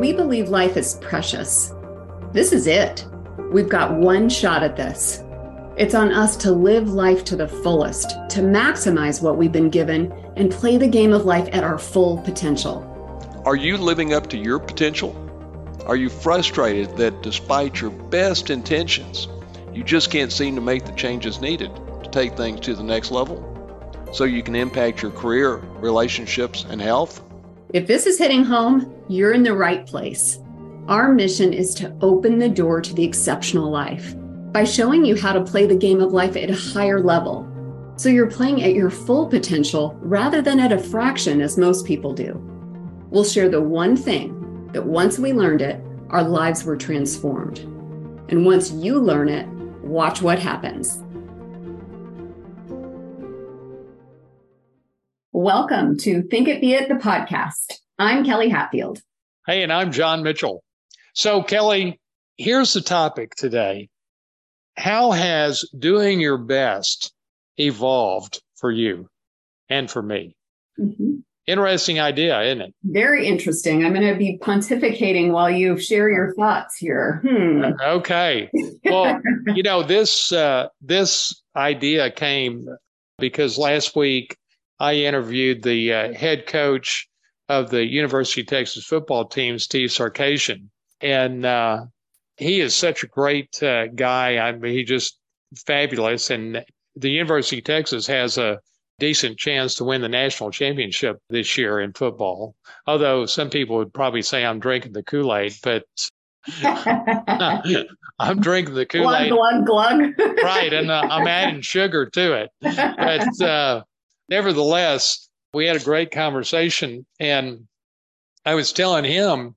We believe life is precious. This is it. We've got one shot at this. It's on us to live life to the fullest, to maximize what we've been given, and play the game of life at our full potential. Are you living up to your potential? Are you frustrated that despite your best intentions, you just can't seem to make the changes needed to take things to the next level so you can impact your career, relationships, and health? If this is hitting home, you're in the right place. Our mission is to open the door to the exceptional life by showing you how to play the game of life at a higher level. So you're playing at your full potential rather than at a fraction as most people do. We'll share the one thing that once we learned it, our lives were transformed. And once you learn it, watch what happens. Welcome to Think It Be It, the podcast. I'm Kelly Hatfield. Hey, and I'm John Mitchell. So, Kelly, here's the topic today. How has doing your best evolved for you and for me? Mm-hmm. Interesting idea, isn't it? Very interesting. I'm going to be pontificating while you share your thoughts here. Hmm. Okay. Well, you know this uh, this idea came because last week I interviewed the uh, head coach of the University of Texas football team, Steve Sarkisian, and uh, he is such a great uh, guy. I mean, he just fabulous. And the University of Texas has a decent chance to win the national championship this year in football. Although some people would probably say I'm drinking the Kool Aid, but I'm drinking the Kool Aid. Glug, glug, glug. right. And uh, I'm adding sugar to it. But uh, nevertheless, we had a great conversation. And I was telling him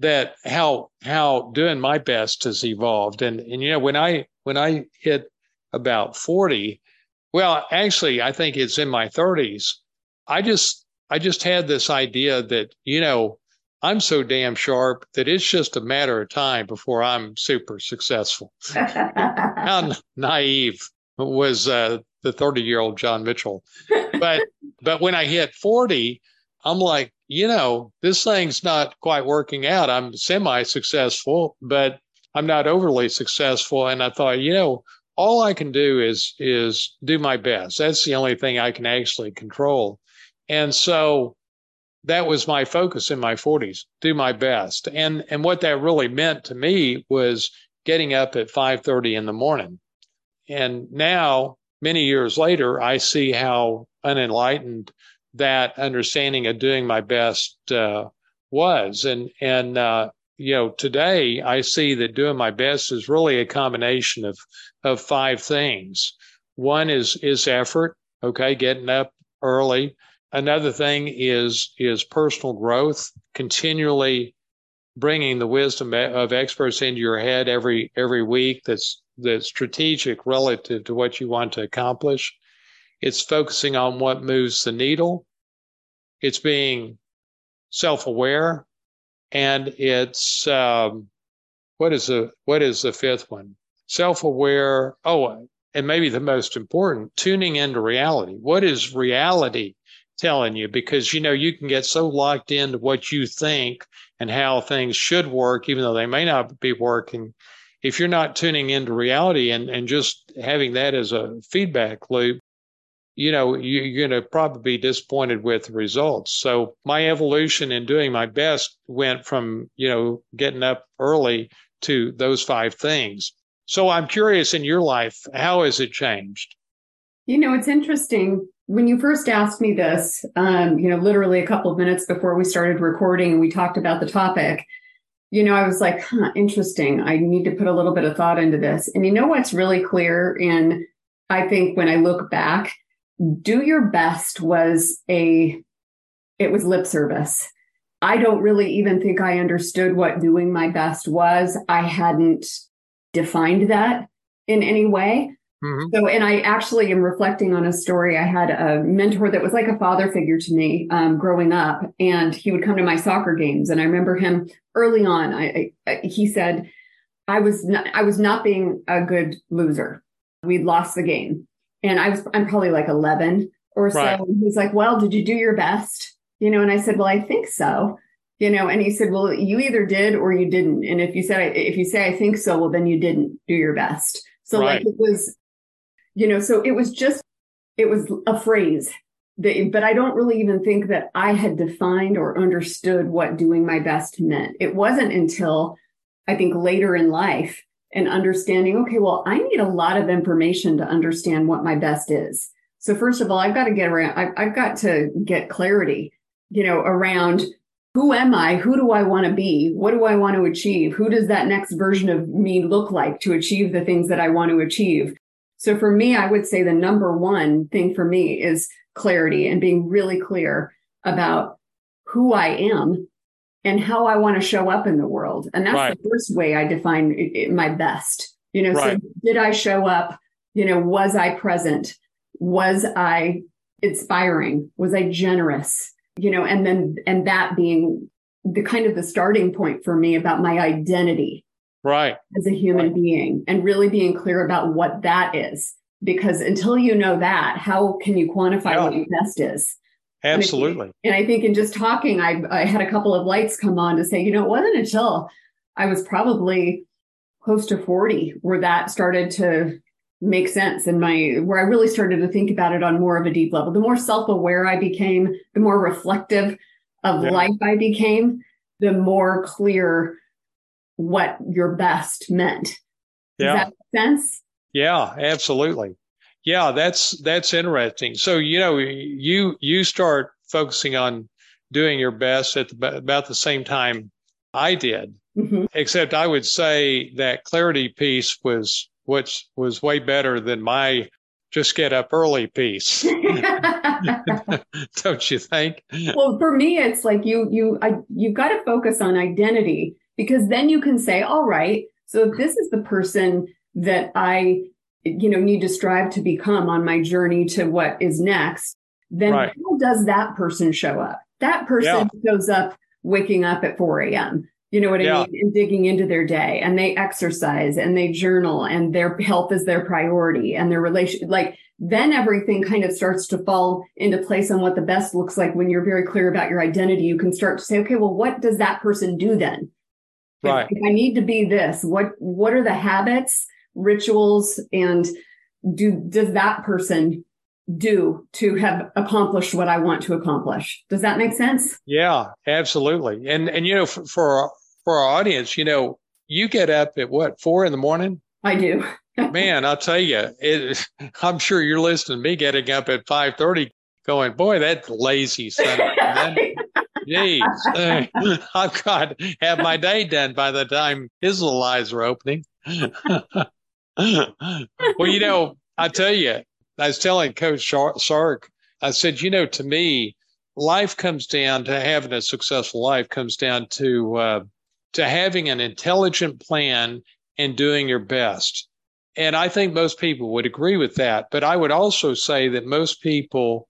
that how how doing my best has evolved. And and you know, when I when I hit about 40, well, actually I think it's in my 30s, I just I just had this idea that, you know, I'm so damn sharp that it's just a matter of time before I'm super successful. How naive was uh, the 30 year old John Mitchell. But but when I hit 40, I'm like, you know, this thing's not quite working out. I'm semi successful, but I'm not overly successful. And I thought, you know, all I can do is is do my best. That's the only thing I can actually control. And so that was my focus in my 40s, do my best. And and what that really meant to me was getting up at 5:30 in the morning. And now, many years later, I see how unenlightened that understanding of doing my best uh, was. And and uh, you know, today I see that doing my best is really a combination of of five things. One is is effort. Okay, getting up early. Another thing is is personal growth, continually bringing the wisdom of experts into your head every every week. That's that's strategic relative to what you want to accomplish. It's focusing on what moves the needle. It's being self aware. And it's, um, what is the, what is the fifth one? Self aware. Oh, and maybe the most important, tuning into reality. What is reality telling you? Because, you know, you can get so locked into what you think and how things should work, even though they may not be working. If you're not tuning into reality and, and just having that as a feedback loop, you know, you're going to probably be disappointed with results. So my evolution in doing my best went from, you know, getting up early to those five things. So I'm curious in your life, how has it changed? You know, it's interesting. When you first asked me this, um, you know, literally a couple of minutes before we started recording, we talked about the topic. You know, I was like, huh, interesting. I need to put a little bit of thought into this. And you know what's really clear? And I think when I look back, do your best was a it was lip service. I don't really even think i understood what doing my best was. I hadn't defined that in any way. Mm-hmm. so and i actually am reflecting on a story i had a mentor that was like a father figure to me um, growing up and he would come to my soccer games. And i remember him early on I, I he said i was not, i was not being a good loser. We'd lost the game and I was, I'm probably like 11 or so. Right. He's like, well, did you do your best? You know, and I said, well, I think so. You know, and he said, well, you either did or you didn't. And if you said, if you say, I think so, well, then you didn't do your best. So right. like it was, you know, so it was just, it was a phrase that, but I don't really even think that I had defined or understood what doing my best meant. It wasn't until I think later in life and understanding, okay, well, I need a lot of information to understand what my best is. So first of all, I've got to get around, I've, I've got to get clarity, you know, around who am I? Who do I want to be? What do I want to achieve? Who does that next version of me look like to achieve the things that I want to achieve? So for me, I would say the number one thing for me is clarity and being really clear about who I am and how I want to show up in the world. And that's right. the first way I define my best. You know, right. so did I show up? You know, was I present? Was I inspiring? Was I generous? You know, and then, and that being the kind of the starting point for me about my identity. Right. As a human right. being and really being clear about what that is. Because until you know that, how can you quantify yeah. what your best is? Absolutely. And I, think in just talking, I, I had a couple of lights come on to say, you know, it wasn't until I was probably close to 40 where that started to make sense and my where I really started to think about it on more of a deep level. The more self-aware I became, the more reflective of yeah. life I became, the more clear what your best meant. Does that make sense? Yeah, absolutely. Yeah, that's that's interesting. So you know, you you start focusing on doing your best at the, about the same time I did. Mm-hmm. Except I would say that clarity piece was which was way better than my just get up early piece. Don't you think? Well, for me, it's like you you I, you've got to focus on identity because then you can say, all right, so if this is the person that I you know need to strive to become on my journey to what is next then right. how does that person show up that person yeah. shows up waking up at 4 a.m you know what i yeah. mean and digging into their day and they exercise and they journal and their health is their priority and their relation like then everything kind of starts to fall into place on what the best looks like when you're very clear about your identity you can start to say okay well what does that person do then right if, if i need to be this what what are the habits rituals and do does that person do to have accomplished what I want to accomplish? Does that make sense? Yeah, absolutely. And and you know for for our, for our audience, you know, you get up at what four in the morning? I do. Man, I'll tell you, it, I'm sure you're listening to me getting up at five thirty, going, boy, that lazy son Jeez, I've got to have my day done by the time his little eyes are opening. Well, you know, I tell you, I was telling Coach Sark, I said, you know, to me, life comes down to having a successful life comes down to uh, to having an intelligent plan and doing your best. And I think most people would agree with that. But I would also say that most people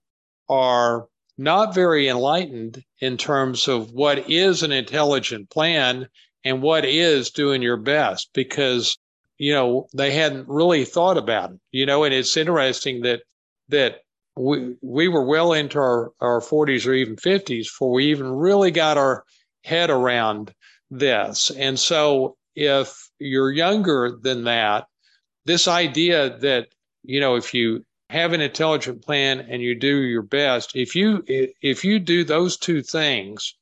are not very enlightened in terms of what is an intelligent plan and what is doing your best because you know, they hadn't really thought about it, you know, and it's interesting that, that we, we were well into our, our 40s or even 50s before we even really got our head around this. And so if you're younger than that, this idea that, you know, if you have an intelligent plan and you do your best, if you, if you do those two things,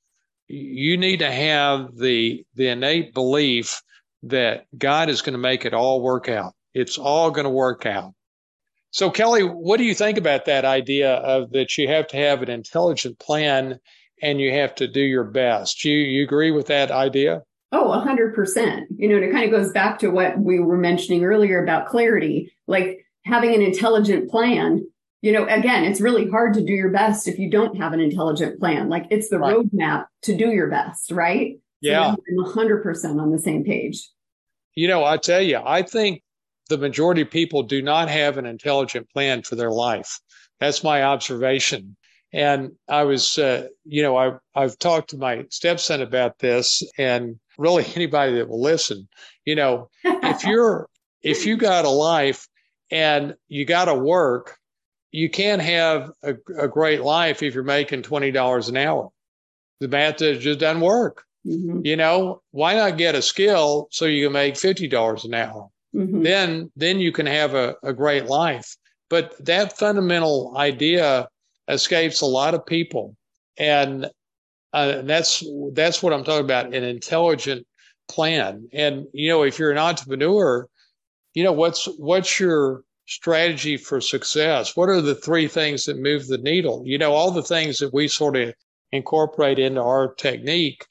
you need to have the, the innate belief that God is going to make it all work out. It's all going to work out. So, Kelly, what do you think about that idea of that you have to have an intelligent plan and you have to do your best? You you agree with that idea? Oh, 100%. You know, and it kind of goes back to what we were mentioning earlier about clarity, like having an intelligent plan. You know, again, it's really hard to do your best if you don't have an intelligent plan. Like it's the right. roadmap to do your best, right? Yeah. I'm 100% on the same page. You know, I tell you, I think the majority of people do not have an intelligent plan for their life. That's my observation. And I was, uh, you know, I, I've talked to my stepson about this and really anybody that will listen, you know, if you're, if you got a life and you got to work, you can't have a, a great life if you're making $20 an hour. the math just doesn't work. Mm-hmm. You know, why not get a skill so you can make fifty dollars an hour? Mm-hmm. Then then you can have a, a great life. But that fundamental idea escapes a lot of people, and uh, that's that's what I'm talking about an intelligent plan. And you know, if you're an entrepreneur, you know what's what's your strategy for success? What are the three things that move the needle? You know, all the things that we sort of incorporate into our technique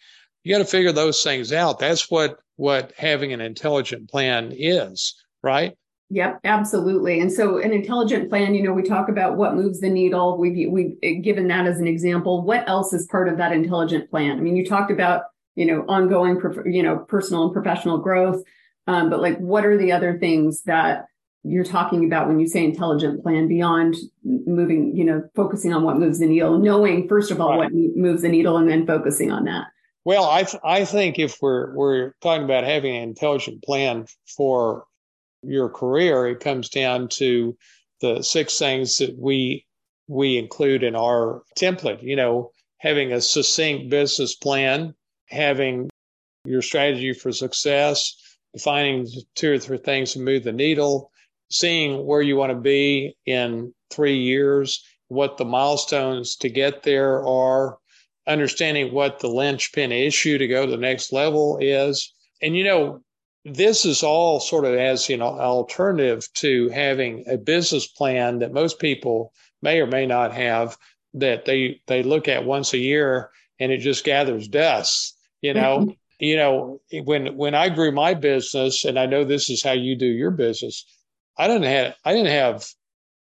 you got to figure those things out. That's what what having an intelligent plan is, right? Yep, absolutely. And so, an intelligent plan, you know, we talk about what moves the needle. We've we've given that as an example. What else is part of that intelligent plan? I mean, you talked about you know ongoing, you know, personal and professional growth, um, but like, what are the other things that you're talking about when you say intelligent plan beyond moving, you know, focusing on what moves the needle, knowing first of all right. what moves the needle, and then focusing on that. Well, I th- I think if we're we're talking about having an intelligent plan for your career, it comes down to the six things that we we include in our template. You know, having a succinct business plan, having your strategy for success, defining two or three things to move the needle, seeing where you want to be in three years, what the milestones to get there are, understanding what the linchpin issue to go to the next level is. And, you know, this is all sort of as you know alternative to having a business plan that most people may or may not have that they they look at once a year and it just gathers dust you know mm-hmm. you know when when i grew my business and i know this is how you do your business i didn't have i didn't have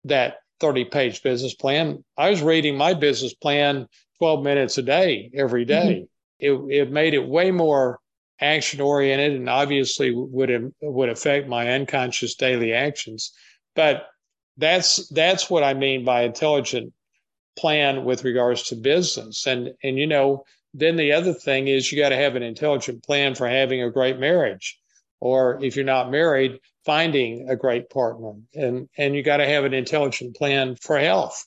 that 30 page business plan i was reading my business plan 12 minutes a day every day. Mm-hmm. It, it made it way more action oriented and obviously would would affect my unconscious daily actions. But that's that's what I mean by intelligent plan with regards to business. And and you know, then the other thing is you got to have an intelligent plan for having a great marriage. Or if you're not married, finding a great partner. And and you got to have an intelligent plan for health.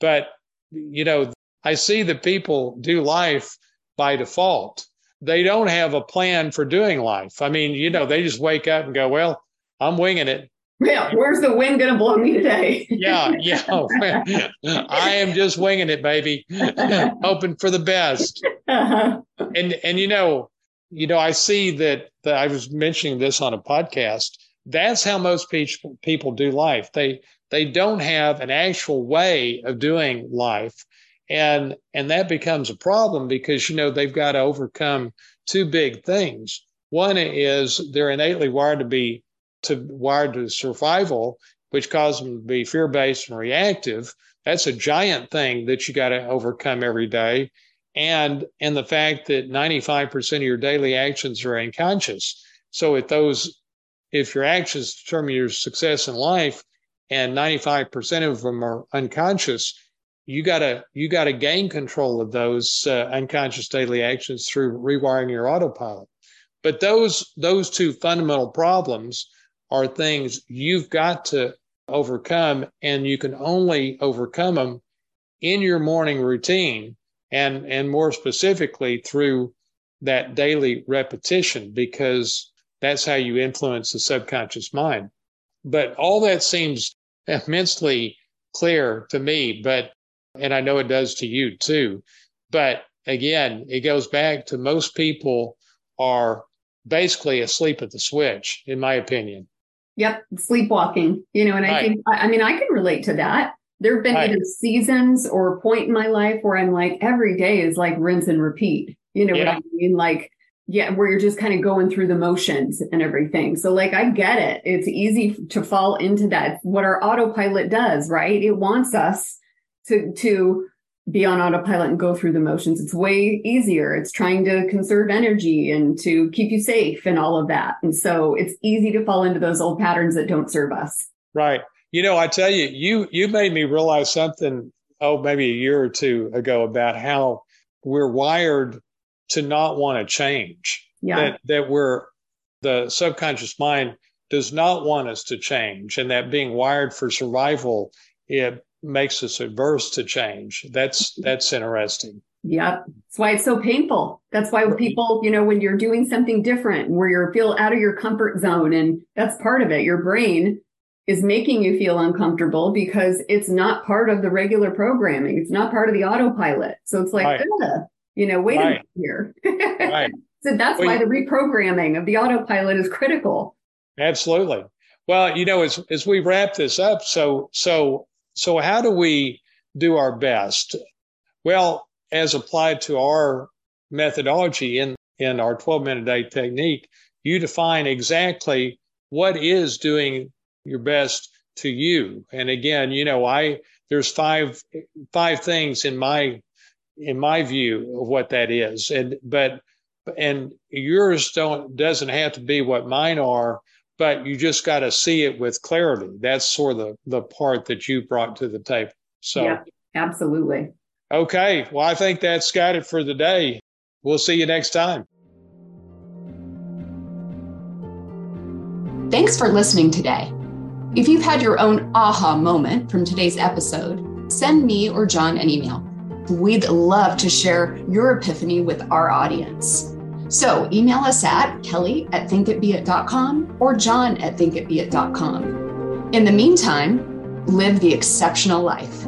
But you know, I see that people do life by default. They don't have a plan for doing life. I mean, you know, they just wake up and go, well, I'm winging it. Yeah, where's the wind going to blow me today? yeah, yeah. I am just winging it, baby, hoping for the best. Uh-huh. And and you know, you know, I see that, that I was mentioning this on a podcast. That's how most people people do life. They they don't have an actual way of doing life and and that becomes a problem because you know they've got to overcome two big things. One is they're innately wired to be to wired to survival which causes them to be fear-based and reactive. That's a giant thing that you got to overcome every day. And and the fact that 95% of your daily actions are unconscious. So if those if your actions determine your success in life and 95% of them are unconscious you gotta you gotta gain control of those uh, unconscious daily actions through rewiring your autopilot. But those those two fundamental problems are things you've got to overcome, and you can only overcome them in your morning routine, and and more specifically through that daily repetition, because that's how you influence the subconscious mind. But all that seems immensely clear to me, but and I know it does to you too. But again, it goes back to most people are basically asleep at the switch, in my opinion. Yep, sleepwalking. You know, and right. I think I mean I can relate to that. There have been right. either seasons or a point in my life where I'm like every day is like rinse and repeat. You know yeah. what I mean? Like yeah, where you're just kind of going through the motions and everything. So like I get it. It's easy to fall into that. what our autopilot does, right? It wants us to to be on autopilot and go through the motions. It's way easier. It's trying to conserve energy and to keep you safe and all of that. And so it's easy to fall into those old patterns that don't serve us. Right. You know, I tell you, you you made me realize something oh maybe a year or two ago about how we're wired to not want to change. Yeah. That that we're the subconscious mind does not want us to change and that being wired for survival it makes us adverse to change. That's that's interesting. Yep. That's why it's so painful. That's why people, you know, when you're doing something different where you feel out of your comfort zone and that's part of it. Your brain is making you feel uncomfortable because it's not part of the regular programming. It's not part of the autopilot. So it's like, right. you know, wait right. a minute here. right. So that's well, why the reprogramming of the autopilot is critical. Absolutely. Well, you know, as as we wrap this up, so so so how do we do our best? Well, as applied to our methodology in in our 12 minute day technique, you define exactly what is doing your best to you. And again, you know, I there's five five things in my in my view of what that is. And but and yours don't doesn't have to be what mine are, but you just got to see it with clarity. That's sort of the, the part that you brought to the table. So yeah, absolutely. Okay. Well, I think that's got it for the day. We'll see you next time. Thanks for listening today. If you've had your own aha moment from today's episode, send me or John an email. We'd love to share your epiphany with our audience. So email us at kelly at thinkitbeit.com or john at thinkitbeit.com. In the meantime, live the exceptional life.